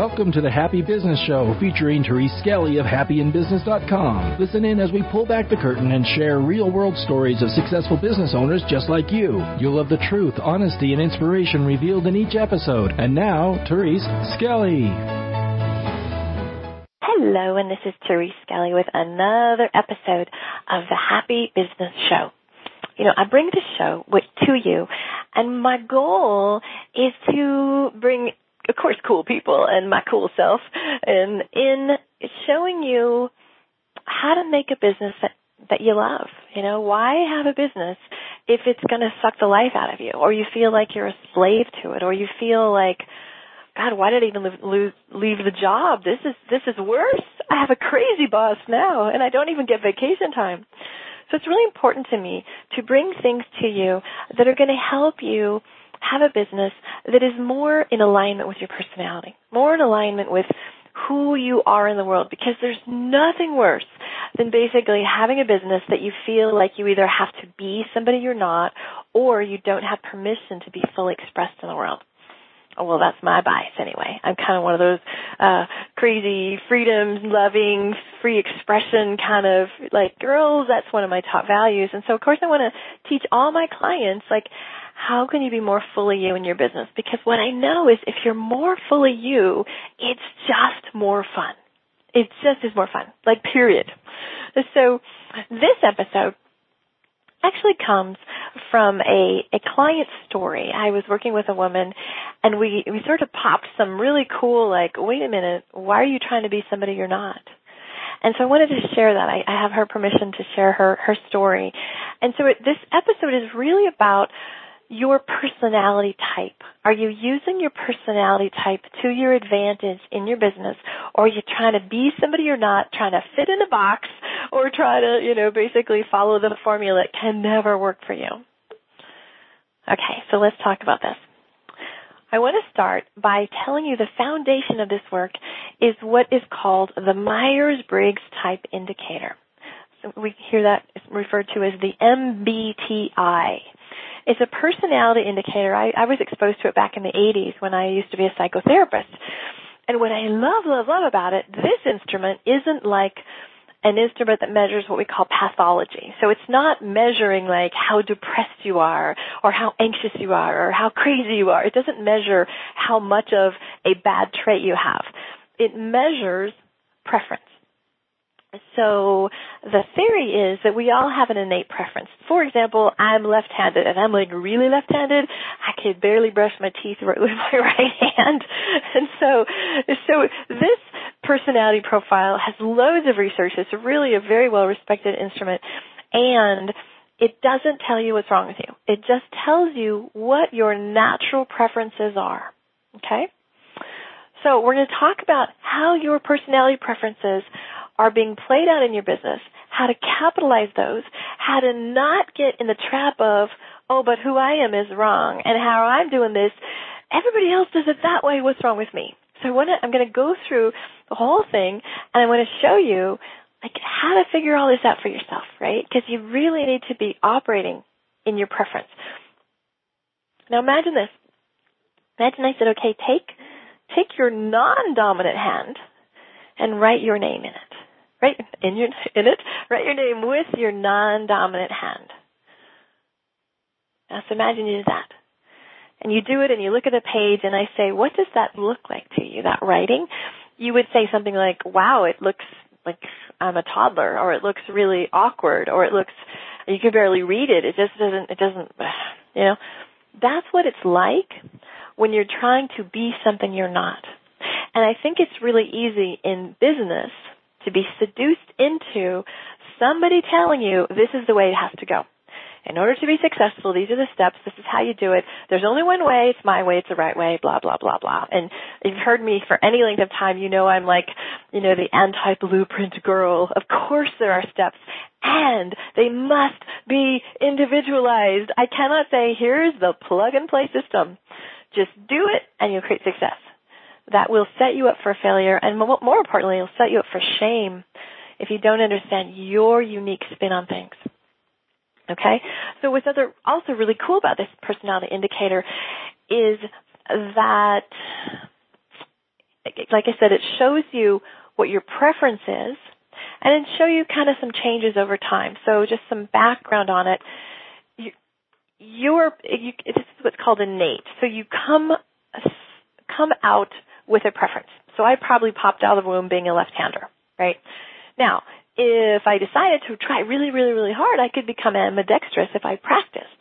Welcome to the Happy Business Show featuring Therese Skelly of happyinbusiness.com. Listen in as we pull back the curtain and share real world stories of successful business owners just like you. You'll love the truth, honesty, and inspiration revealed in each episode. And now, Therese Skelly. Hello, and this is Therese Skelly with another episode of the Happy Business Show. You know, I bring this show with, to you, and my goal is to bring of course, cool people and my cool self, and in showing you how to make a business that that you love. You know, why have a business if it's going to suck the life out of you, or you feel like you're a slave to it, or you feel like, God, why did I even leave, leave the job? This is this is worse. I have a crazy boss now, and I don't even get vacation time. So it's really important to me to bring things to you that are going to help you have a business that is more in alignment with your personality, more in alignment with who you are in the world because there's nothing worse than basically having a business that you feel like you either have to be somebody you're not or you don't have permission to be fully expressed in the world. Oh, well, that's my bias anyway. I'm kind of one of those uh crazy freedom loving, free expression kind of like girls. That's one of my top values. And so of course I want to teach all my clients like how can you be more fully you in your business? Because what I know is if you're more fully you, it's just more fun. It just is more fun. Like period. So this episode actually comes from a, a client story. I was working with a woman and we, we sort of popped some really cool like, wait a minute, why are you trying to be somebody you're not? And so I wanted to share that. I, I have her permission to share her, her story. And so it, this episode is really about your personality type. Are you using your personality type to your advantage in your business? Or are you trying to be somebody you're not, trying to fit in a box, or try to, you know, basically follow the formula that can never work for you? Okay, so let's talk about this. I want to start by telling you the foundation of this work is what is called the Myers-Briggs Type Indicator. So we hear that referred to as the MBTI. It's a personality indicator. I, I was exposed to it back in the 80s when I used to be a psychotherapist. And what I love, love, love about it, this instrument isn't like an instrument that measures what we call pathology. So it's not measuring like how depressed you are or how anxious you are or how crazy you are. It doesn't measure how much of a bad trait you have. It measures preference. So the theory is that we all have an innate preference. For example, I'm left-handed and I'm like really left-handed. I can barely brush my teeth with my right hand. And so, so this personality profile has loads of research. It's really a very well respected instrument and it doesn't tell you what's wrong with you. It just tells you what your natural preferences are. Okay? So we're going to talk about how your personality preferences are being played out in your business, how to capitalize those, how to not get in the trap of, oh, but who I am is wrong, and how I'm doing this, everybody else does it that way, what's wrong with me? So I want to, I'm going to go through the whole thing, and I want to show you, like, how to figure all this out for yourself, right? Because you really need to be operating in your preference. Now imagine this. Imagine I said, okay, take, take your non-dominant hand and write your name in it right in your in it, write your name with your non-dominant hand. Now, so imagine you do that. And you do it and you look at the page and I say, what does that look like to you, that writing? You would say something like, wow, it looks like I'm a toddler or it looks really awkward or it looks, you can barely read it. It just doesn't, it doesn't, you know, that's what it's like when you're trying to be something you're not. And I think it's really easy in business to be seduced into somebody telling you this is the way it has to go. In order to be successful, these are the steps. This is how you do it. There's only one way. It's my way. It's the right way. Blah, blah, blah, blah. And if you've heard me for any length of time, you know I'm like, you know, the anti-blueprint girl. Of course there are steps. And they must be individualized. I cannot say, here's the plug and play system. Just do it and you'll create success that will set you up for failure and more importantly, it'll set you up for shame if you don't understand your unique spin on things. Okay? So what's other, also really cool about this personality indicator is that like I said, it shows you what your preference is, and it show you kind of some changes over time. So just some background on it. You, you're, you, this is what's called innate. So you come, come out with a preference. So I probably popped out of the womb being a left-hander, right? Now, if I decided to try really, really, really hard, I could become ambidextrous if I practiced.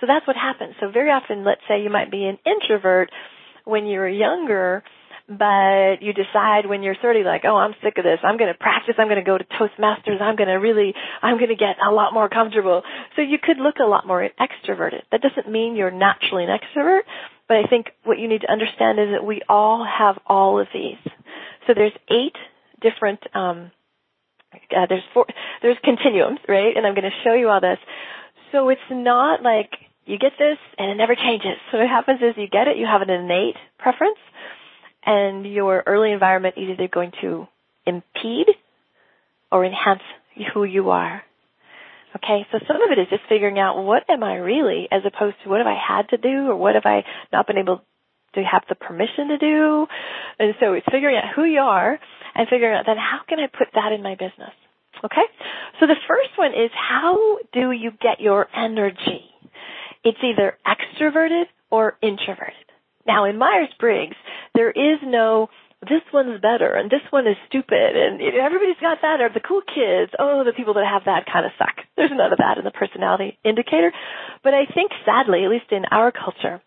So that's what happens. So very often, let's say you might be an introvert when you're younger, but you decide when you're 30, like, oh, I'm sick of this. I'm going to practice. I'm going to go to Toastmasters. I'm going to really, I'm going to get a lot more comfortable. So you could look a lot more extroverted. That doesn't mean you're naturally an extrovert, but I think what you need to understand is that we all have all of these. So there's eight different, um, uh, there's four, there's continuums, right? And I'm going to show you all this. So it's not like you get this and it never changes. So what happens is you get it, you have an innate preference, and your early environment is either going to impede or enhance who you are. Okay, so some of it is just figuring out what am I really as opposed to what have I had to do or what have I not been able to have the permission to do. And so it's figuring out who you are and figuring out then how can I put that in my business. Okay? So the first one is how do you get your energy? It's either extroverted or introverted. Now in Myers-Briggs, there is no this one's better and this one is stupid and everybody's got that or the cool kids, oh, the people that have that kind of suck. There's none of that in the personality indicator. But I think sadly, at least in our culture,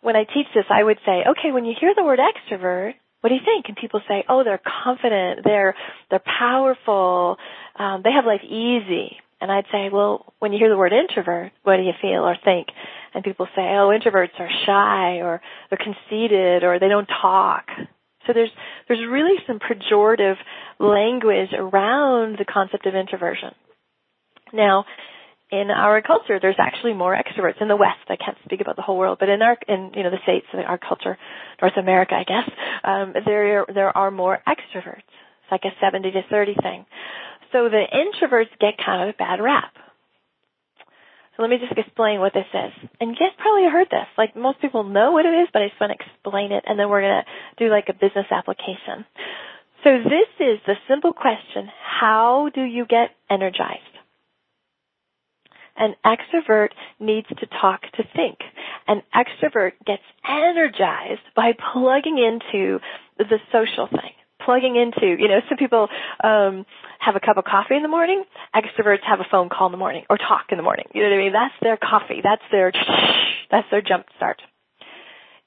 when I teach this, I would say, okay, when you hear the word extrovert, what do you think? And people say, oh, they're confident, they're, they're powerful, um, they have life easy. And I'd say, well, when you hear the word introvert, what do you feel or think? And people say, oh, introverts are shy or they're conceited or they don't talk. So there's, there's really some pejorative language around the concept of introversion. Now, in our culture, there's actually more extroverts in the West. I can't speak about the whole world, but in our, in you know the states, in our culture, North America, I guess, um, there there are more extroverts. It's like a 70 to 30 thing. So the introverts get kind of a bad rap. So let me just explain what this is. And you guys probably heard this. Like most people know what it is, but I just want to explain it, and then we're gonna do like a business application. So this is the simple question: How do you get energized? An extrovert needs to talk to think. An extrovert gets energized by plugging into the social thing. Plugging into, you know, some people um, have a cup of coffee in the morning. Extroverts have a phone call in the morning or talk in the morning. You know what I mean? That's their coffee. That's their that's their jump start.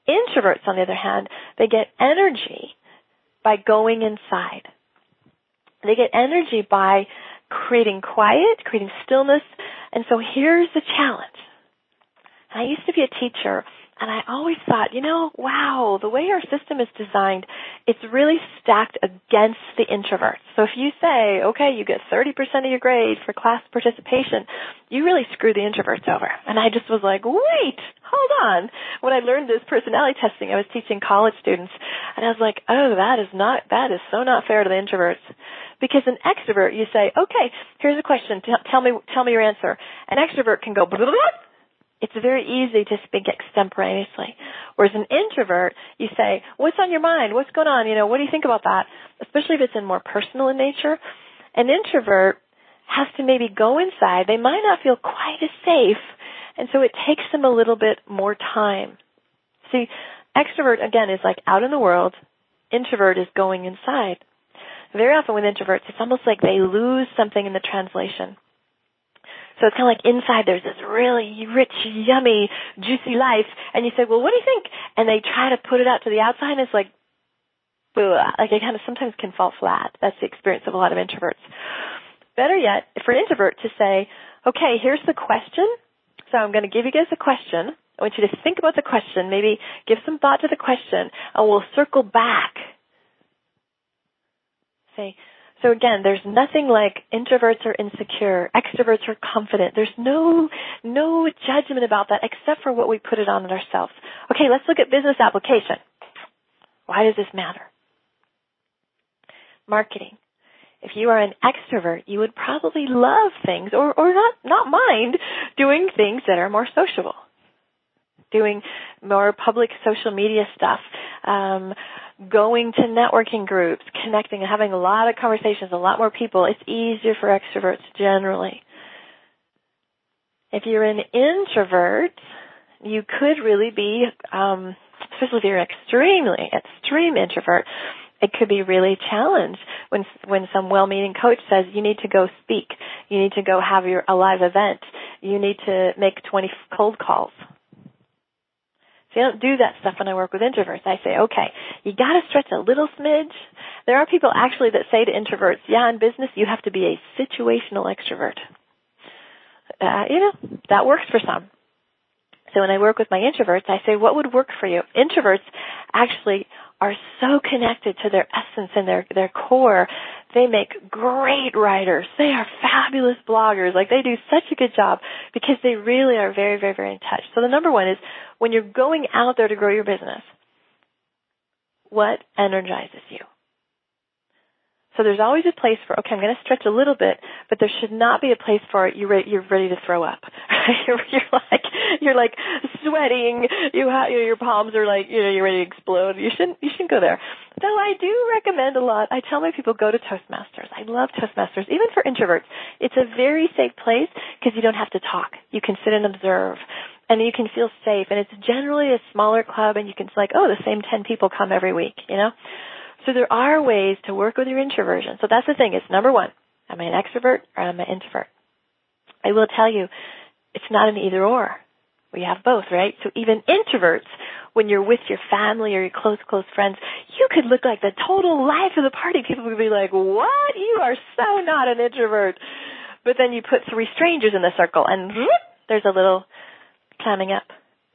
Introverts, on the other hand, they get energy by going inside. They get energy by creating quiet, creating stillness, and so here's the challenge. I used to be a teacher and I always thought, you know, wow, the way our system is designed, it's really stacked against the introverts. So if you say, okay, you get 30% of your grade for class participation, you really screw the introverts over. And I just was like, wait, hold on. When I learned this personality testing, I was teaching college students and I was like, oh, that is not, that is so not fair to the introverts. Because an extrovert, you say, okay, here's a question. Tell me, tell me your answer. An extrovert can go, blah, blah, blah. It's very easy to speak extemporaneously. Whereas an introvert, you say, what's on your mind? What's going on? You know, what do you think about that? Especially if it's in more personal in nature. An introvert has to maybe go inside. They might not feel quite as safe. And so it takes them a little bit more time. See, extrovert again is like out in the world. Introvert is going inside very often with introverts, it's almost like they lose something in the translation. So it's kind of like inside there's this really rich, yummy, juicy life, and you say, well, what do you think? And they try to put it out to the outside, and it's like, ugh, like it kind of sometimes can fall flat. That's the experience of a lot of introverts. Better yet, for an introvert to say, okay, here's the question. So I'm going to give you guys a question. I want you to think about the question, maybe give some thought to the question, and we'll circle back say, so again, there's nothing like introverts are insecure, extroverts are confident. There's no, no judgment about that except for what we put it on ourselves. Okay, let's look at business application. Why does this matter? Marketing. If you are an extrovert, you would probably love things or, or not, not mind doing things that are more sociable. Doing more public social media stuff. Um, going to networking groups, connecting, having a lot of conversations, a lot more people. It's easier for extroverts generally. If you're an introvert, you could really be, um, especially if you're an extremely, extreme introvert, it could be really challenged when when some well-meaning coach says you need to go speak, you need to go have your a live event, you need to make 20 cold calls. So I don't do that stuff when I work with introverts. I say, okay, you gotta stretch a little smidge. There are people actually that say to introverts, yeah, in business you have to be a situational extrovert. Uh, you know, that works for some. So when I work with my introverts, I say, what would work for you? Introverts actually are so connected to their essence and their, their core. They make great writers. They are fabulous bloggers. Like they do such a good job because they really are very, very, very in touch. So the number one is when you're going out there to grow your business, what energizes you? So there's always a place for, okay, I'm going to stretch a little bit, but there should not be a place for you're ready, you're ready to throw up. you're, you're like, you're like sweating, you know, your palms are like, you know, you're ready to explode. You shouldn't, you shouldn't go there. Though I do recommend a lot, I tell my people go to Toastmasters. I love Toastmasters, even for introverts. It's a very safe place because you don't have to talk. You can sit and observe and you can feel safe and it's generally a smaller club and you can like, oh, the same 10 people come every week, you know? So there are ways to work with your introversion. So that's the thing. It's number one. Am I an extrovert or am I an introvert? I will tell you, it's not an either or. We have both, right? So even introverts, when you're with your family or your close, close friends, you could look like the total life of the party. People would be like, what? You are so not an introvert. But then you put three strangers in the circle and whoop, there's a little climbing up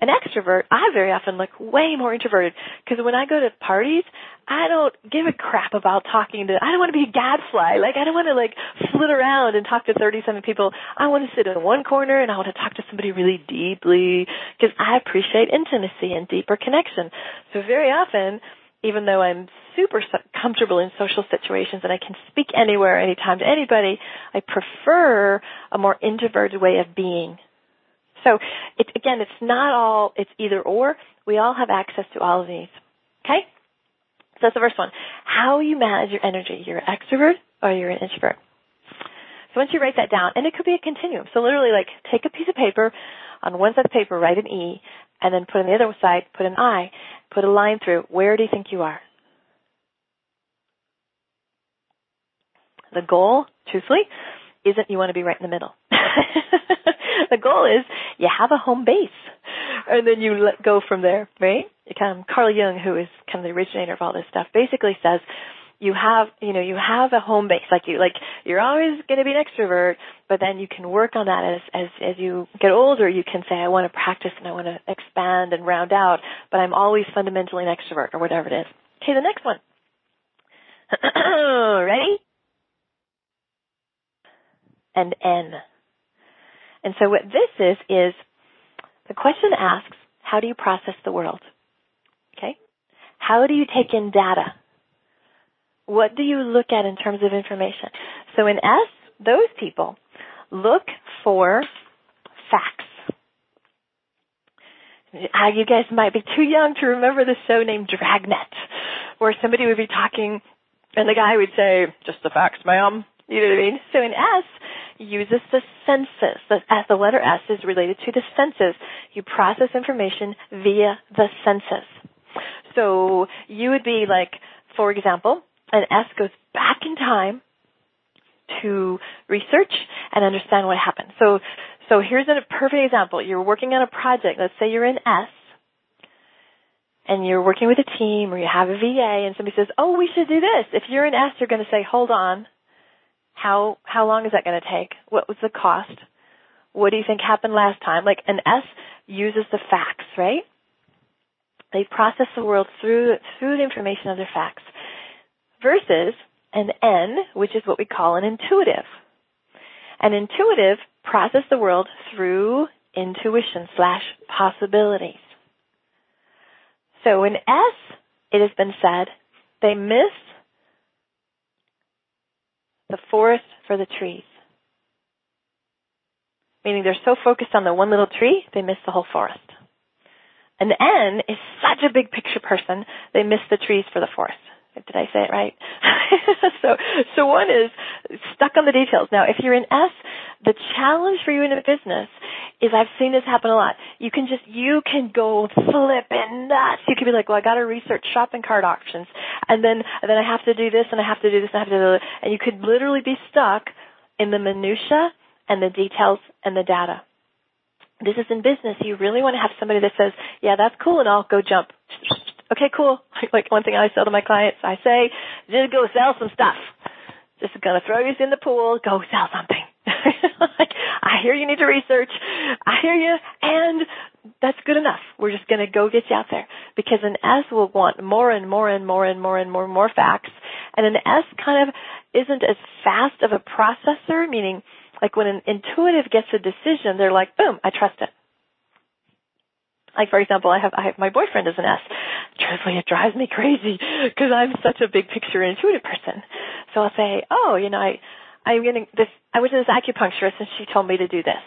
an extrovert, I very often look way more introverted because when I go to parties, I don't give a crap about talking to, I don't want to be a gadfly. Like, I don't want to like flit around and talk to 37 people. I want to sit in one corner and I want to talk to somebody really deeply because I appreciate intimacy and deeper connection. So very often, even though I'm super comfortable in social situations and I can speak anywhere, anytime to anybody, I prefer a more introverted way of being so it, again, it's not all, it's either or. We all have access to all of these. Okay? So that's the first one. How you manage your energy. You're an extrovert or you're an introvert. So once you write that down, and it could be a continuum. So literally like take a piece of paper, on one side of the paper write an E, and then put on the other side, put an I, put a line through. Where do you think you are? The goal, truthfully, isn't you want to be right in the middle. the goal is you have a home base, and then you let go from there, right? Of Carl Jung, who is kind of the originator of all this stuff, basically says you have you know you have a home base. Like you like you're always going to be an extrovert but then you can work on that as as as you get older. You can say i want to practice and i want to expand and round out but i'm always fundamentally an extrovert or whatever it is. Okay the next one. Ready? And n and so what this is, is the question asks, how do you process the world? Okay? How do you take in data? What do you look at in terms of information? So in S, those people look for facts. Uh, you guys might be too young to remember the show named Dragnet, where somebody would be talking and the guy would say, just the facts, ma'am. You know what I mean? So in S, uses the senses. The, the letter S is related to the senses. You process information via the senses. So you would be like, for example, an S goes back in time to research and understand what happened. So, so here's a perfect example. You're working on a project. Let's say you're in S and you're working with a team or you have a VA and somebody says, oh, we should do this. If you're in S, you're going to say, hold on. How how long is that going to take? What was the cost? What do you think happened last time? Like an S uses the facts, right? They process the world through through the information of their facts. Versus an N, which is what we call an intuitive. An intuitive process the world through intuition slash possibilities. So in S, it has been said, they miss the forest for the trees. Meaning they're so focused on the one little tree, they miss the whole forest. An N is such a big picture person, they miss the trees for the forest. Did I say it right? so, so one is stuck on the details. Now, if you're in S, the challenge for you in a business is I've seen this happen a lot. You can just, you can go flipping nuts. You can be like, well, I gotta research shopping cart auctions. And then, and then I have to do this and I have to do this and I have to do that. And you could literally be stuck in the minutia and the details and the data. This is in business. You really want to have somebody that says, yeah, that's cool and I'll go jump okay, cool. Like one thing I tell to my clients, I say, just go sell some stuff. Just gonna throw you in the pool, go sell something. like, I hear you need to research. I hear you, and that's good enough. We're just gonna go get you out there. Because an S will want more and more and more and more and more and more facts. And an S kind of isn't as fast of a processor, meaning like when an intuitive gets a decision, they're like, boom, I trust it. Like for example, I have I have my boyfriend is an S. Truthfully, it drives me crazy because I'm such a big picture intuitive person. So I'll say, oh, you know, I I'm getting this. I went to this acupuncturist and she told me to do this,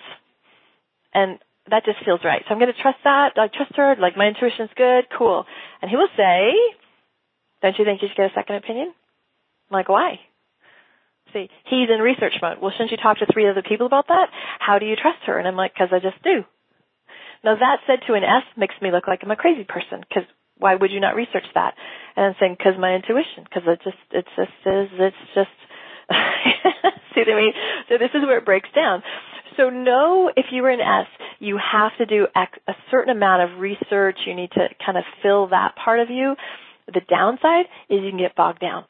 and that just feels right. So I'm going to trust that. I trust her. Like my intuition's good. Cool. And he will say, don't you think you should get a second opinion? I'm like, why? See, he's in research mode. Well, shouldn't you talk to three other people about that? How do you trust her? And I'm like, because I just do. Now that said to an S makes me look like I'm a crazy person because why would you not research that? And I'm saying because my intuition, because it just it just is it's just see what I mean. So this is where it breaks down. So know if you were an S, you have to do a certain amount of research. You need to kind of fill that part of you. The downside is you can get bogged down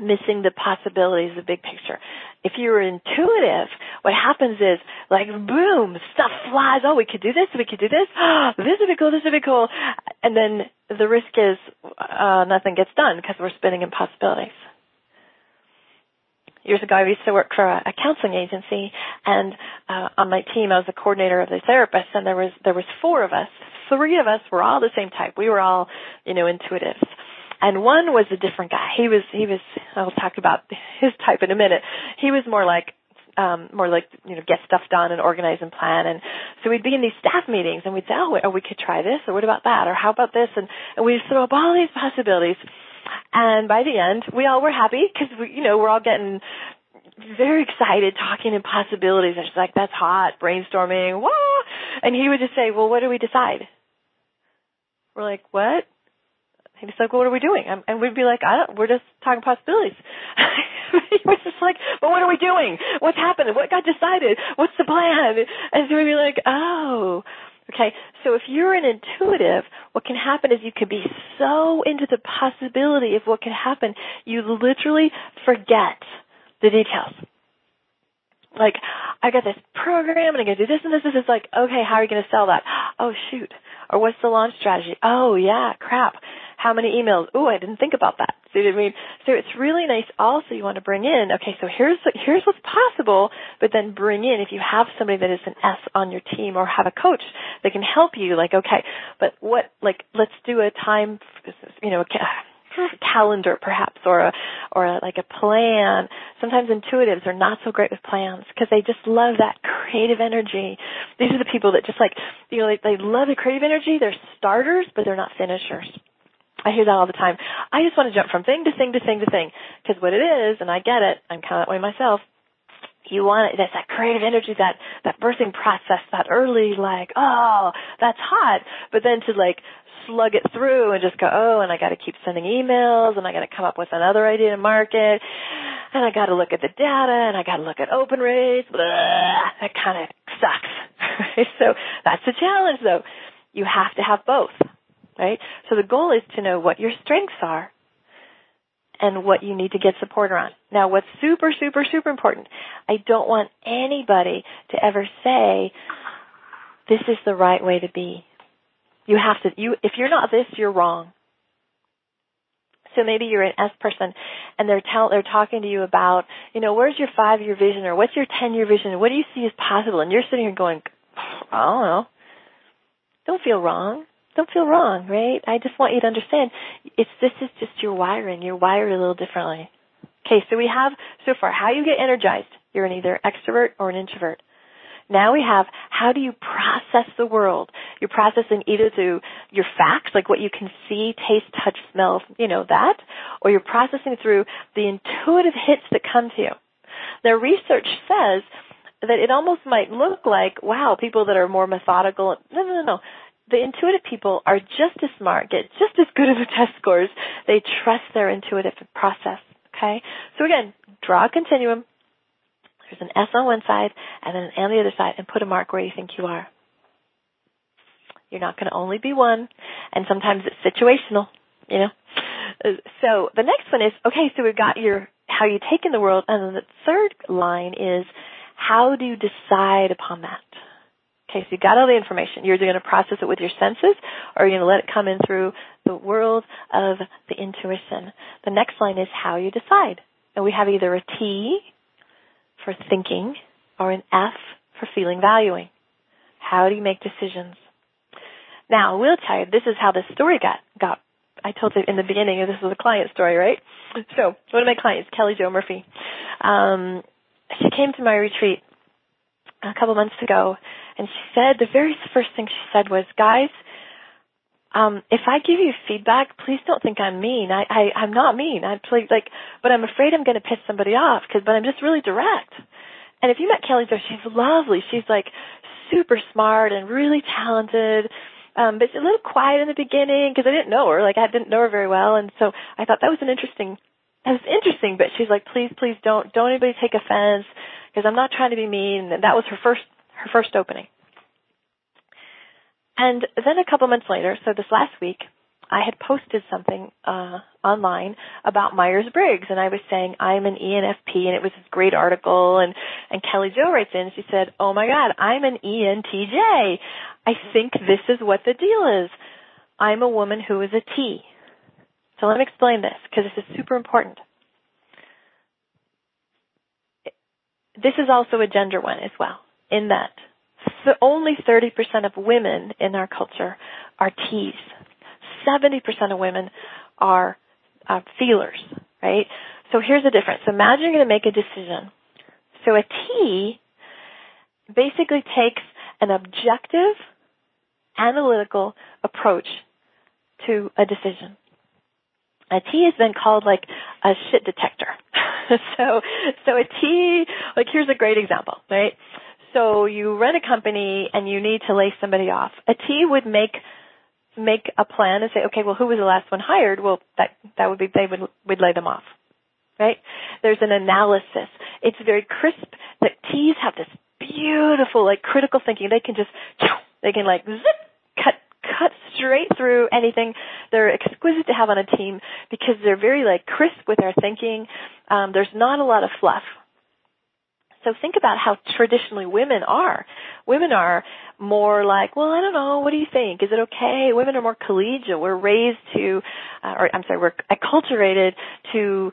missing the possibilities, the big picture. If you're intuitive, what happens is like boom, stuff flies. Oh, we could do this. We could do this. Oh, this would be cool. This would be cool. And then the risk is uh, nothing gets done because we're spinning in possibilities. Years ago, I used to work for a, a counseling agency, and uh, on my team, I was the coordinator of the therapists, and there was there was four of us. Three of us were all the same type. We were all, you know, intuitives and one was a different guy. He was he was I'll talk about his type in a minute. He was more like um more like you know get stuff done and organize and plan. And so we'd be in these staff meetings and we'd say oh, we could try this or what about that or how about this? And and we'd throw up all these possibilities. And by the end we all were happy because we you know we're all getting very excited talking in possibilities. And she's like that's hot brainstorming whoa and he would just say well what do we decide? We're like what He'd like, well, what are we doing? And we'd be like, I don't, we're just talking possibilities. he was just like, but what are we doing? What's happening? What got decided? What's the plan? And so we'd be like, oh, okay. So if you're an intuitive, what can happen is you can be so into the possibility of what can happen, you literally forget the details. Like, I got this program and I'm going to do this and this. This is like, okay, how are you going to sell that? Oh, shoot. Or what's the launch strategy? Oh, yeah, crap how many emails? Oh, I didn't think about that. See what I mean? So it's really nice also you want to bring in, okay, so here's, here's what's possible, but then bring in, if you have somebody that is an S on your team or have a coach that can help you, like, okay, but what, like, let's do a time, you know, a calendar perhaps or a or a, like a plan sometimes intuitives are not so great with plans because they just love that creative energy these are the people that just like you know they, they love the creative energy they're starters but they're not finishers I hear that all the time. I just want to jump from thing to thing to thing to thing. Because what it is, and I get it, I'm kind of that way myself, you want it, that's that creative energy, that, that birthing process, that early like, oh, that's hot. But then to like slug it through and just go, oh, and I got to keep sending emails and I got to come up with another idea to market and I got to look at the data and I got to look at open rates. Blah, that kind of sucks. so that's the challenge though. You have to have both right? So the goal is to know what your strengths are and what you need to get support around. Now what's super, super, super important, I don't want anybody to ever say, this is the right way to be. You have to, you, if you're not this, you're wrong. So maybe you're an S person and they're tell, they're talking to you about, you know, where's your five year vision or what's your ten year vision? What do you see as possible? And you're sitting here going, I don't know. Don't feel wrong don't feel wrong, right? I just want you to understand it's this is just your wiring. You're wired a little differently. Okay, so we have so far how you get energized. You're an either extrovert or an introvert. Now we have how do you process the world? You're processing either through your facts, like what you can see, taste, touch, smell, you know, that, or you're processing through the intuitive hits that come to you. Now research says that it almost might look like, wow, people that are more methodical. No, no, no, no. The intuitive people are just as smart, get just as good of the test scores. They trust their intuitive process. Okay? So again, draw a continuum, there's an S on one side and then an N on the other side and put a mark where you think you are. You're not going to only be one and sometimes it's situational, you know. So the next one is, okay, so we've got your, how you take in the world and then the third line is, how do you decide upon that? Okay, so you got all the information. You're either going to process it with your senses or you're going to let it come in through the world of the intuition. The next line is how you decide. And we have either a T for thinking or an F for feeling valuing. How do you make decisions? Now, I will tell you, this is how this story got, got, I told you in the beginning, this was a client story, right? So, one of my clients, Kelly Jo Murphy, um, she came to my retreat a couple months ago, and she said, the very first thing she said was, guys, um, if I give you feedback, please don't think I'm mean. I, I I'm not mean. I'm like, but I'm afraid I'm going to piss somebody off because, but I'm just really direct. And if you met Kelly Jo, she's lovely. She's like super smart and really talented. Um, but she's a little quiet in the beginning because I didn't know her. Like I didn't know her very well, and so I thought that was an interesting. That was interesting, but she's like, please, please don't, don't anybody take offense because I'm not trying to be mean. And that was her first, her first opening. And then a couple months later, so this last week, I had posted something uh, online about Myers Briggs, and I was saying I'm an ENFP, and it was this great article. And and Kelly Jo writes in, she said, "Oh my God, I'm an ENTJ. I think this is what the deal is. I'm a woman who is a T." So let me explain this because this is super important. This is also a gender one as well, in that so only 30% of women in our culture are T's. 70% of women are uh, feelers, right? So here's the difference. Imagine you're going to make a decision. So a T basically takes an objective, analytical approach to a decision. A T has been called like a shit detector. so, so a T, like here's a great example, right? So you run a company and you need to lay somebody off. A T would make make a plan and say, okay, well, who was the last one hired? Well, that that would be they would would lay them off, right? There's an analysis. It's very crisp. The T's have this beautiful, like critical thinking. They can just they can like zip cut cut straight through anything. They're exquisite to have on a team because they're very like crisp with their thinking. Um, there's not a lot of fluff. So think about how traditionally women are. Women are more like, well, I don't know, what do you think? Is it okay? Women are more collegial. We're raised to, uh, or I'm sorry, we're acculturated to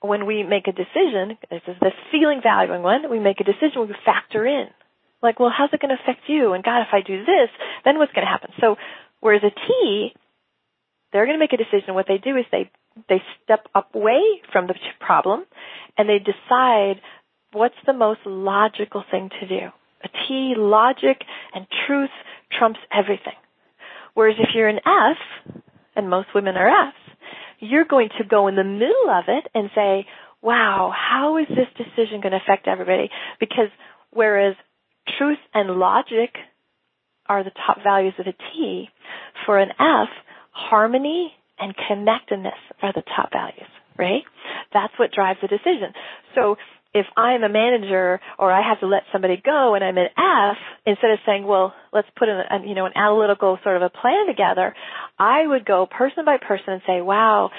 when we make a decision, this is the feeling valuing one, we make a decision, we factor in. Like, well, how's it going to affect you? And God, if I do this, then what's going to happen? So, whereas a T, they're going to make a decision. What they do is they, they step up away from the problem and they decide what's the most logical thing to do? A T, logic and truth trumps everything. Whereas if you're an F, and most women are Fs, you're going to go in the middle of it and say, wow, how is this decision going to affect everybody? Because whereas truth and logic are the top values of a T, for an F, harmony and connectedness are the top values, right? That's what drives the decision. So if I'm a manager or I have to let somebody go and I'm an F, instead of saying, well, let's put an, you know, an analytical sort of a plan together, I would go person by person and say, wow,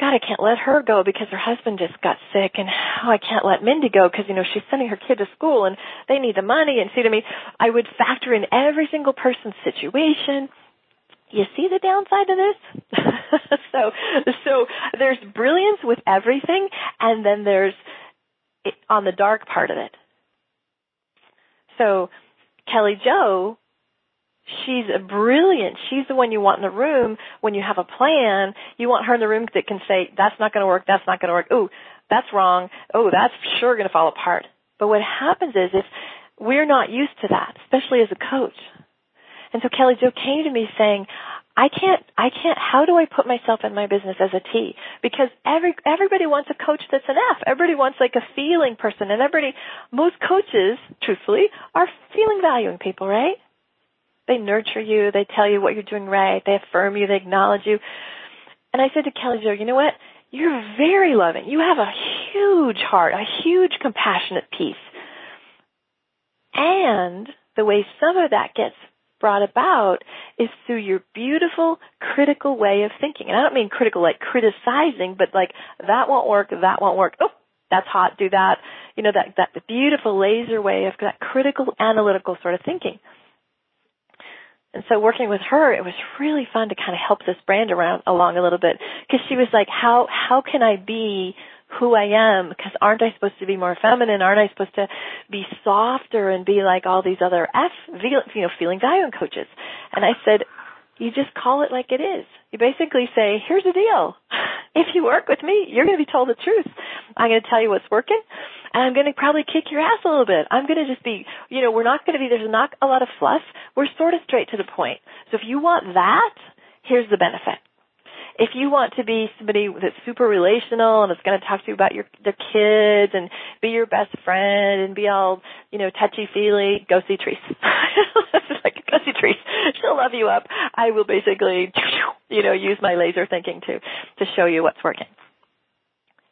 God, I can't let her go because her husband just got sick and oh, I can't let Mindy go because, you know, she's sending her kid to school and they need the money and see to me, I would factor in every single person's situation you see the downside to this? so, so there's brilliance with everything, and then there's on the dark part of it. So Kelly Jo, she's a brilliant. She's the one you want in the room when you have a plan. You want her in the room that can say, that's not going to work, that's not going to work. Oh, that's wrong. Oh, that's sure going to fall apart. But what happens is if we're not used to that, especially as a coach. And so Kelly Jo came to me saying, I can't, I can't, how do I put myself in my business as a T? Because every, everybody wants a coach that's an F. Everybody wants like a feeling person and everybody, most coaches, truthfully, are feeling valuing people, right? They nurture you, they tell you what you're doing right, they affirm you, they acknowledge you. And I said to Kelly Jo, you know what? You're very loving. You have a huge heart, a huge compassionate piece. And the way some of that gets brought about is through your beautiful critical way of thinking. And I don't mean critical like criticizing, but like that won't work, that won't work. Oh, that's hot, do that. You know, that, that beautiful laser way of that critical analytical sort of thinking. And so working with her, it was really fun to kind of help this brand around along a little bit because she was like, how, how can I be who I am because aren't I supposed to be more feminine? Aren't I supposed to be softer and be like all these other F, you know, feeling value coaches? And I said, you just call it like it is. You basically say, here's the deal. If you work with me, you're going to be told the truth. I'm going to tell you what's working and I'm going to probably kick your ass a little bit. I'm going to just be, you know, we're not going to be, there's not a lot of fluff. We're sort of straight to the point. So if you want that, here's the benefit if you want to be somebody that's super relational and is going to talk to you about your the kids and be your best friend and be all you know touchy feely, go see Treese. like go see Treese. She'll love you up. I will basically you know use my laser thinking to to show you what's working.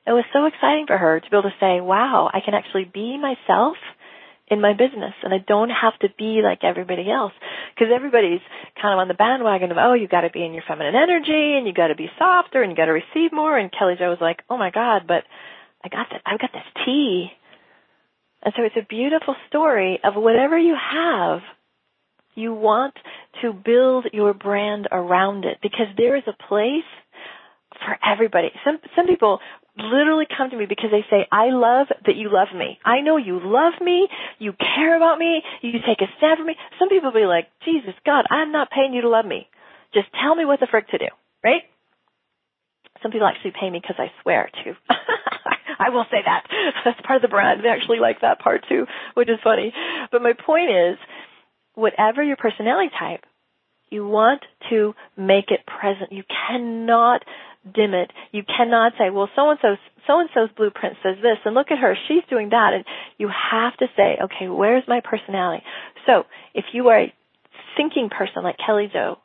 It was so exciting for her to be able to say, "Wow, I can actually be myself." In my business and I don't have to be like everybody else because everybody's kind of on the bandwagon of oh you got to be in your feminine energy and you got to be softer and you got to receive more and Kelly Jo was like oh my god but I got that I've got this T and so it's a beautiful story of whatever you have you want to build your brand around it because there is a place for everybody. Some some people literally come to me because they say, I love that you love me. I know you love me. You care about me. You take a stand for me. Some people be like, Jesus God, I'm not paying you to love me. Just tell me what the frick to do, right? Some people actually pay me because I swear too. I will say that. That's part of the brand. They actually like that part too, which is funny. But my point is, whatever your personality type, you want to make it present. You cannot dim it. You cannot say, well, so and so, so and so's blueprint says this, and look at her, she's doing that. And you have to say, okay, where's my personality? So if you are a thinking person like Kelly Jo,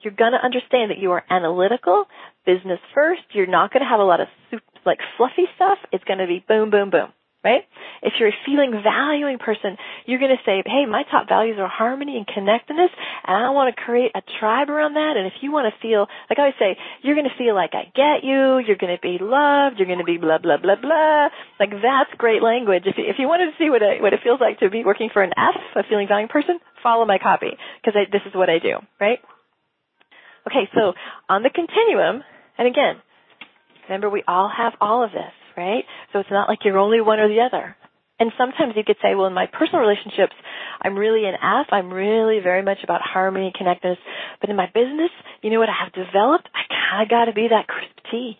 you're going to understand that you are analytical, business first. You're not going to have a lot of soup, like fluffy stuff. It's going to be boom, boom, boom right? If you're a feeling valuing person, you're going to say, hey, my top values are harmony and connectedness, and I want to create a tribe around that. And if you want to feel, like I always say, you're going to feel like I get you, you're going to be loved, you're going to be blah, blah, blah, blah. Like that's great language. If you, if you wanted to see what it, what it feels like to be working for an F, a feeling valuing person, follow my copy, because this is what I do, right? Okay, so on the continuum, and again, remember we all have all of this right? So it's not like you're only one or the other. And sometimes you could say, well, in my personal relationships, I'm really an F. I'm really very much about harmony and connectedness. But in my business, you know what I have developed? I kind of got to be that crisp T.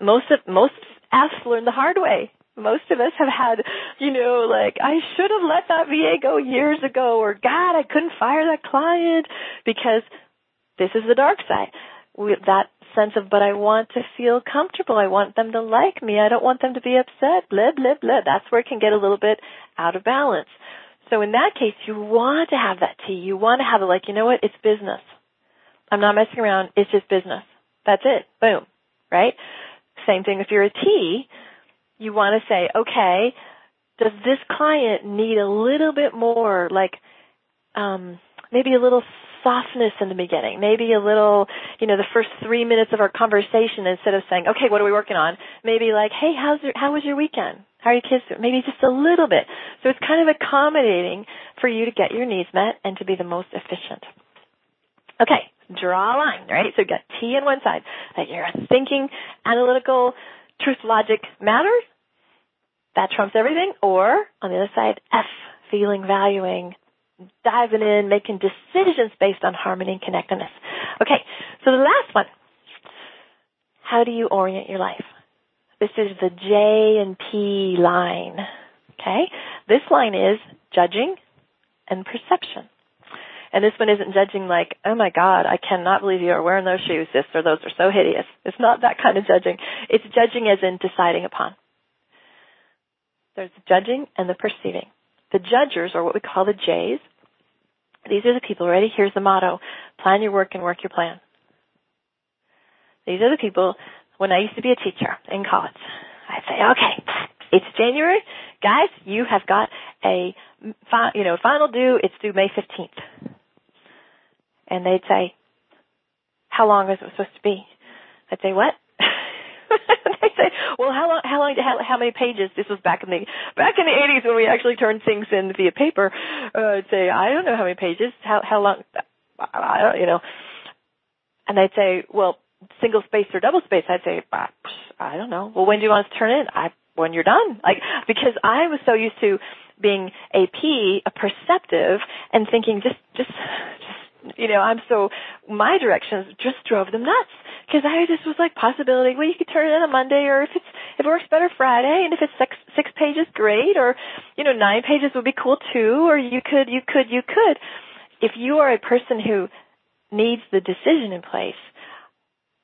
Most of, most Fs learn the hard way. Most of us have had, you know, like, I should have let that VA go years ago, or God, I couldn't fire that client because this is the dark side. We, that sense of, but I want to feel comfortable. I want them to like me. I don't want them to be upset. Blah, blah, blah. That's where it can get a little bit out of balance. So in that case, you want to have that T. You want to have it like, you know what? It's business. I'm not messing around. It's just business. That's it. Boom. Right? Same thing if you're a T. You want to say, okay, does this client need a little bit more, like, um, maybe a little softness in the beginning. Maybe a little, you know, the first three minutes of our conversation instead of saying, okay, what are we working on? Maybe like, hey, how's your, how was your weekend? How are your kids doing? Maybe just a little bit. So it's kind of accommodating for you to get your needs met and to be the most efficient. Okay, draw a line, right? So you've got T on one side, that you're thinking, analytical, truth, logic matters. That trumps everything. Or on the other side, F, feeling, valuing, diving in, making decisions based on harmony and connectedness. Okay, so the last one. How do you orient your life? This is the J and P line. Okay? This line is judging and perception. And this one isn't judging like, oh my God, I cannot believe you are wearing those shoes, sis, or those are so hideous. It's not that kind of judging. It's judging as in deciding upon. There's the judging and the perceiving. The judgers, or what we call the J's, these are the people, ready? Here's the motto. Plan your work and work your plan. These are the people, when I used to be a teacher in college, I'd say, okay, it's January. Guys, you have got a, you know, final due. It's due May 15th. And they'd say, how long is it supposed to be? I'd say, what? they say, well, how long, how long, how, how many pages? This was back in the back in the eighties when we actually turned things in via paper. Uh, I'd say, I don't know how many pages. How how long? I don't, you know. And they'd say, well, single space or double space. I'd say, I don't know. Well, when do you want us to turn in? I when you're done. Like because I was so used to being a P, a perceptive, and thinking just just just you know I'm so my directions just drove them nuts because I just was like possibility. Well, you could turn it in on Monday, or if it's if it works better Friday, and if it's six six pages, great, or you know nine pages would be cool too, or you could you could you could. If you are a person who needs the decision in place,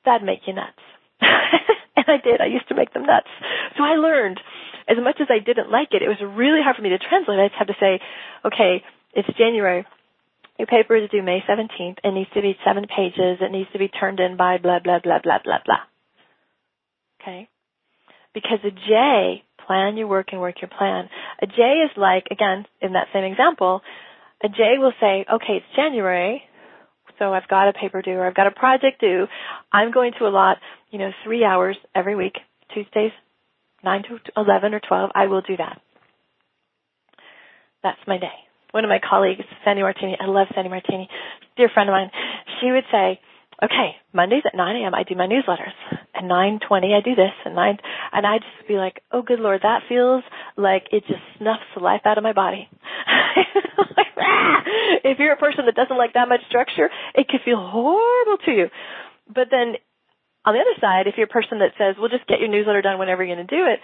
that'd make you nuts. and I did. I used to make them nuts. So I learned, as much as I didn't like it, it was really hard for me to translate. I just had to say, okay, it's January. Your paper is due May 17th. It needs to be seven pages. It needs to be turned in by blah, blah, blah, blah, blah, blah. Okay? Because a J, plan your work and work your plan. A J is like, again, in that same example, a J will say, okay, it's January, so I've got a paper due or I've got a project due. I'm going to allot, you know, three hours every week, Tuesdays, 9 to 11 or 12. I will do that. That's my day one of my colleagues, Sandy Martini, I love Sandy Martini, dear friend of mine, she would say, okay, Mondays at 9 a.m. I do my newsletters. At 9:20 I do this, and 9 and I just be like, oh good lord, that feels like it just snuffs the life out of my body. if you're a person that doesn't like that much structure, it could feel horrible to you. But then on the other side, if you're a person that says, well, just get your newsletter done whenever you're going to do it,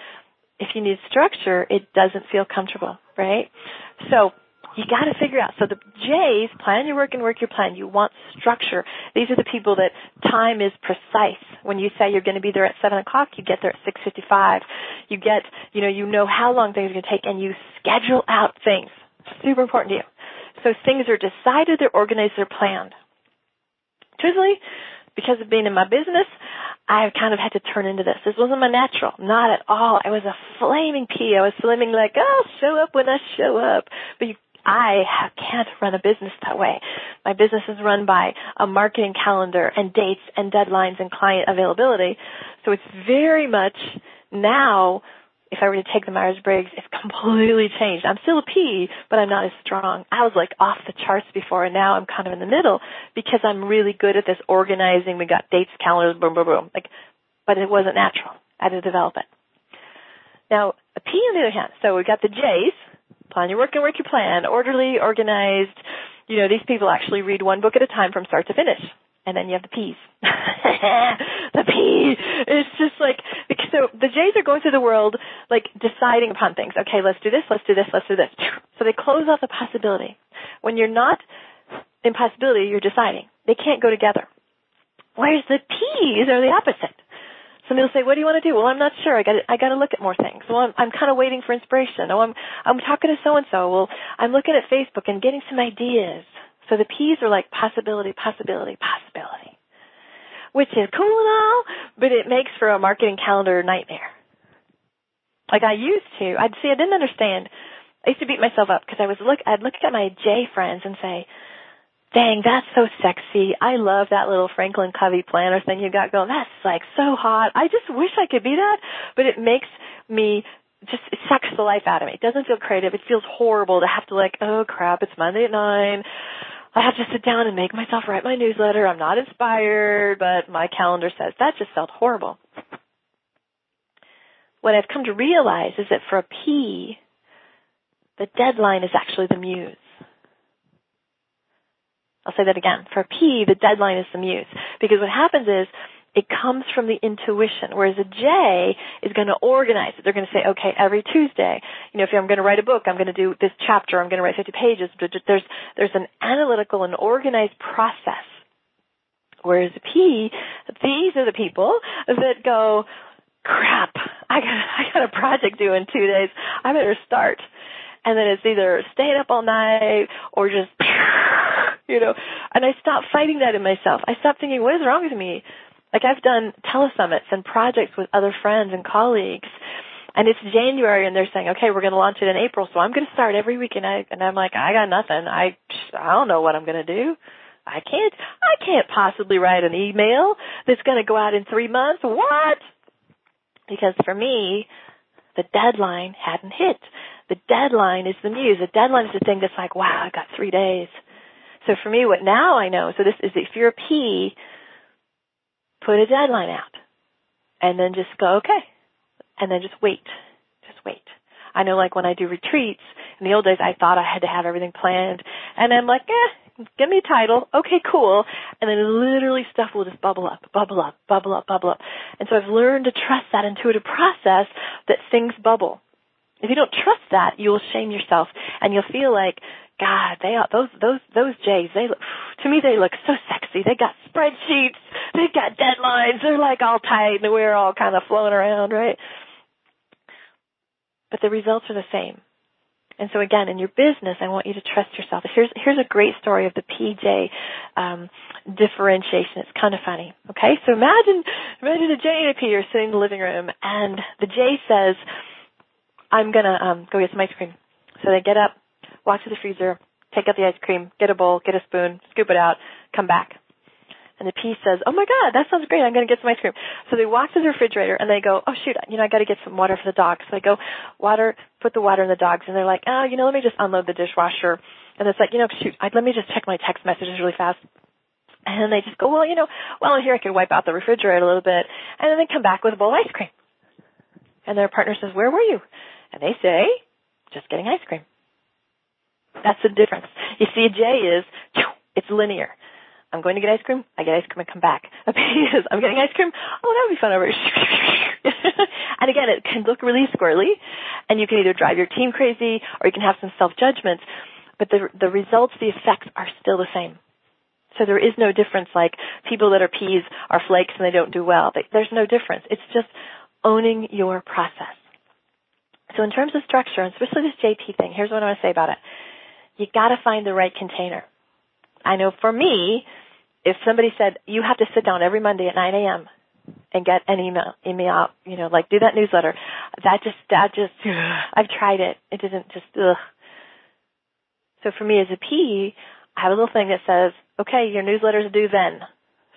if you need structure, it doesn't feel comfortable, right? So you got to figure out. So the J's plan your work and work your plan. You want structure. These are the people that time is precise. When you say you're going to be there at seven o'clock, you get there at six fifty-five. You get, you know, you know how long things are going to take, and you schedule out things. Super important to you. So things are decided, they're organized, they're planned. Truthfully, because of being in my business, I have kind of had to turn into this. This wasn't my natural. Not at all. I was a flaming P. I was flaming like, oh, I'll show up when I show up. But you I can't run a business that way. My business is run by a marketing calendar and dates and deadlines and client availability. So it's very much now, if I were to take the Myers-Briggs, it's completely changed. I'm still a P, but I'm not as strong. I was like off the charts before and now I'm kind of in the middle because I'm really good at this organizing. We got dates, calendars, boom, boom, boom. Like, but it wasn't natural. I had to develop it. Now, a P on the other hand, so we got the J's, Plan your work and work your plan. Orderly, organized. You know, these people actually read one book at a time from start to finish. And then you have the P's. the P. It's just like, so the J's are going through the world, like deciding upon things. Okay, let's do this, let's do this, let's do this. So they close off the possibility. When you're not in possibility, you're deciding. They can't go together. Whereas the P's are the opposite. Somebody will say, "What do you want to do?" Well, I'm not sure. I got I got to look at more things. Well, I'm I'm kind of waiting for inspiration. Oh, I'm I'm talking to so and so. Well, I'm looking at Facebook and getting some ideas. So the P's are like possibility, possibility, possibility, which is cool and all, but it makes for a marketing calendar nightmare. Like I used to, I'd see I didn't understand. I used to beat myself up because I was look I'd look at my J friends and say, dang, that's so sexy. I love that little Franklin Covey planner thing you got going. That's like so hot. I just wish I could be that, but it makes me just it sucks the life out of me. It doesn't feel creative. It feels horrible to have to like, oh crap, it's Monday at nine. I have to sit down and make myself write my newsletter. I'm not inspired, but my calendar says that just felt horrible. What I've come to realize is that for a P, the deadline is actually the muse. I'll say that again. For P, the deadline is the muse. Because what happens is It comes from the intuition, whereas a J is going to organize it. They're going to say, okay, every Tuesday, you know, if I'm going to write a book, I'm going to do this chapter, I'm going to write 50 pages. There's, there's an analytical and organized process. Whereas a P, these are the people that go, crap, I got, I got a project due in two days. I better start. And then it's either staying up all night or just, you know, and I stopped fighting that in myself. I stopped thinking, what is wrong with me? Like I've done telesummits and projects with other friends and colleagues, and it's January, and they're saying, okay, we're going to launch it in April, so I'm going to start every week, and I and I'm like, I got nothing. I I don't know what I'm going to do. I can't I can't possibly write an email that's going to go out in three months. What? Because for me, the deadline hadn't hit. The deadline is the muse. The deadline is the thing that's like, wow, I got three days. So for me, what now I know, so this is if you're a P, put a deadline out and then just go, okay. And then just wait. Just wait. I know like when I do retreats, in the old days I thought I had to have everything planned and I'm like, eh, give me a title. Okay, cool. And then literally stuff will just bubble up, bubble up, bubble up, bubble up. And so I've learned to trust that intuitive process that things bubble. If you don't trust that, you will shame yourself and you'll feel like God, they are those those those J's. They look to me they look so sexy. They got spreadsheets. They got deadlines. They're like all tight, and we're all kind of floating around, right? But the results are the same. And so again, in your business, I want you to trust yourself. Here's here's a great story of the PJ um, differentiation. It's kind of funny. Okay, so imagine imagine a J and a P are sitting in the living room, and the J says, "I'm gonna um, go get some ice cream." So they get up, walk to the freezer, take out the ice cream, get a bowl, get a spoon, scoop it out, come back. And the P says, "Oh my God, that sounds great! I'm going to get some ice cream." So they walk to the refrigerator and they go, "Oh shoot, you know I got to get some water for the dogs." So they go, water, put the water in the dogs, and they're like, "Oh, you know, let me just unload the dishwasher." And it's like, you know, shoot, I, let me just check my text messages really fast. And they just go, well, you know, well, here I can wipe out the refrigerator a little bit, and then they come back with a bowl of ice cream. And their partner says, "Where were you?" And they say, "Just getting ice cream." That's the difference. You see, a J is, it's linear. I'm going to get ice cream. I get ice cream and come back. A P is, I'm getting ice cream. Oh, that would be fun over. and again, it can look really squirrely, and you can either drive your team crazy or you can have some self judgments. But the the results, the effects are still the same. So there is no difference. Like people that are P's are flakes and they don't do well. There's no difference. It's just owning your process. So in terms of structure, and especially this JP thing, here's what I want to say about it you got to find the right container. I know for me, if somebody said you have to sit down every Monday at 9 a.m. and get an email, email, you know, like do that newsletter, that just, that just, I've tried it. It didn't just, ugh. So for me as a P, I have a little thing that says, okay, your newsletter's due then.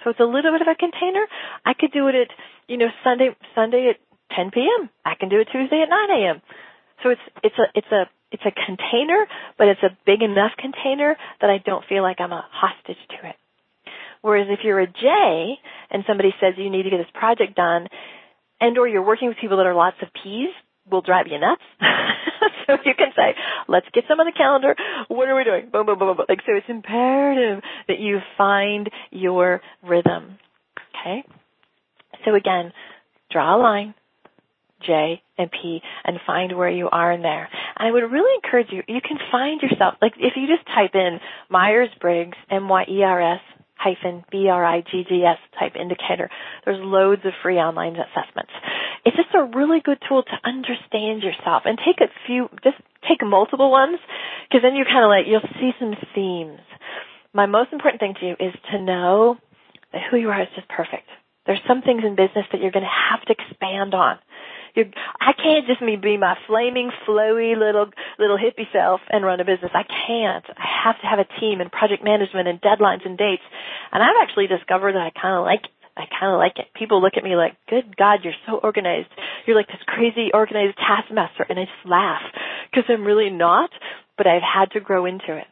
So it's a little bit of a container. I could do it at, you know, Sunday, Sunday at 10 p.m. I can do it Tuesday at 9 a.m. So it's, it's a, it's a, it's a container, but it's a big enough container that I don't feel like I'm a hostage to it. Whereas if you're a J and somebody says you need to get this project done, and or you're working with people that are lots of P's, will drive you nuts. so you can say, let's get some on the calendar. What are we doing? Boom, boom, boom, boom. Like, so it's imperative that you find your rhythm. Okay? So again, draw a line, J and P and find where you are in there. And I would really encourage you, you can find yourself, like if you just type in Myers-Briggs, M-Y-E-R-S hyphen B-R-I-G-G-S type indicator, there's loads of free online assessments. It's just a really good tool to understand yourself and take a few, just take multiple ones because then you kind of like, you'll see some themes. My most important thing to you is to know that who you are is just perfect. There's some things in business that you're going to have to expand on. You're, I can't just me be my flaming, flowy little little hippie self and run a business. I can't. I have to have a team and project management and deadlines and dates. And I've actually discovered that I kind of like. I kind of like it. People look at me like, "Good God, you're so organized. You're like this crazy organized taskmaster," and I just laugh because I'm really not. But I've had to grow into it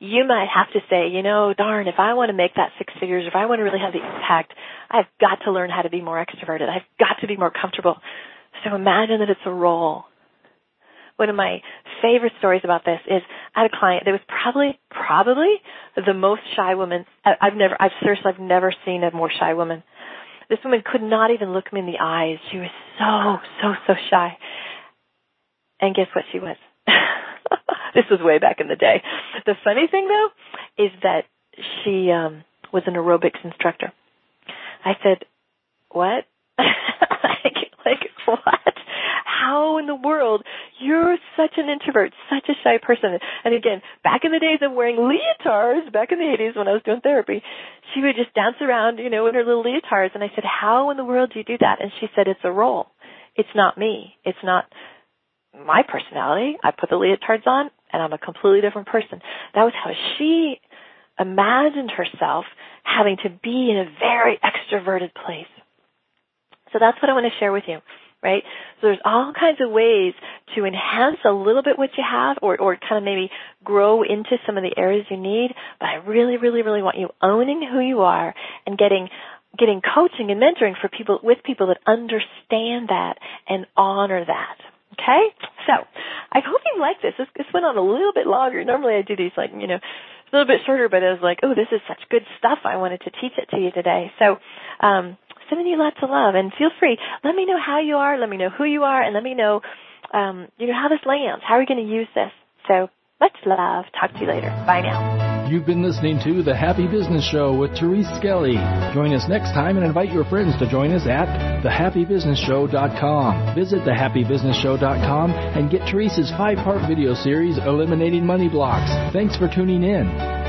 you might have to say, you know, darn, if I want to make that six figures, if I want to really have the impact, I've got to learn how to be more extroverted. I've got to be more comfortable. So imagine that it's a role. one of my favorite stories about this is I had a client that was probably probably the most shy woman I've never I've seriously I've never seen a more shy woman. This woman could not even look me in the eyes. She was so so so shy. And guess what she was? this was way back in the day. The funny thing though is that she um was an aerobics instructor. I said, "What?" like, like what? How in the world? You're such an introvert, such a shy person. And again, back in the days of wearing leotards, back in the 80s when I was doing therapy, she would just dance around, you know, in her little leotards. And I said, how in the world do you do that? And she said, it's a role. It's not me. It's not my personality. I put the leotards on and I'm a completely different person. That was how she imagined herself having to be in a very extroverted place. So that's what I want to share with you, right? So there's all kinds of ways to enhance a little bit what you have or, or kind of maybe grow into some of the areas you need. But I really, really, really want you owning who you are and getting getting coaching and mentoring for people with people that understand that and honor that. Okay? So, I hope you like this. This, this went on a little bit longer. Normally I do these like, you know, a little bit shorter, but I was like, oh, this is such good stuff. I wanted to teach it to you today. So, um, sending you lots of love and feel free. Let me know how you are. Let me know who you are and let me know, um, you know, how this lands. How are we going to use this? So much love. Talk to you later. Bye now. You've been listening to The Happy Business Show with Therese Skelly. Join us next time and invite your friends to join us at thehappybusinessshow.com. Visit thehappybusinessshow.com and get Therese's five-part video series, Eliminating Money Blocks. Thanks for tuning in.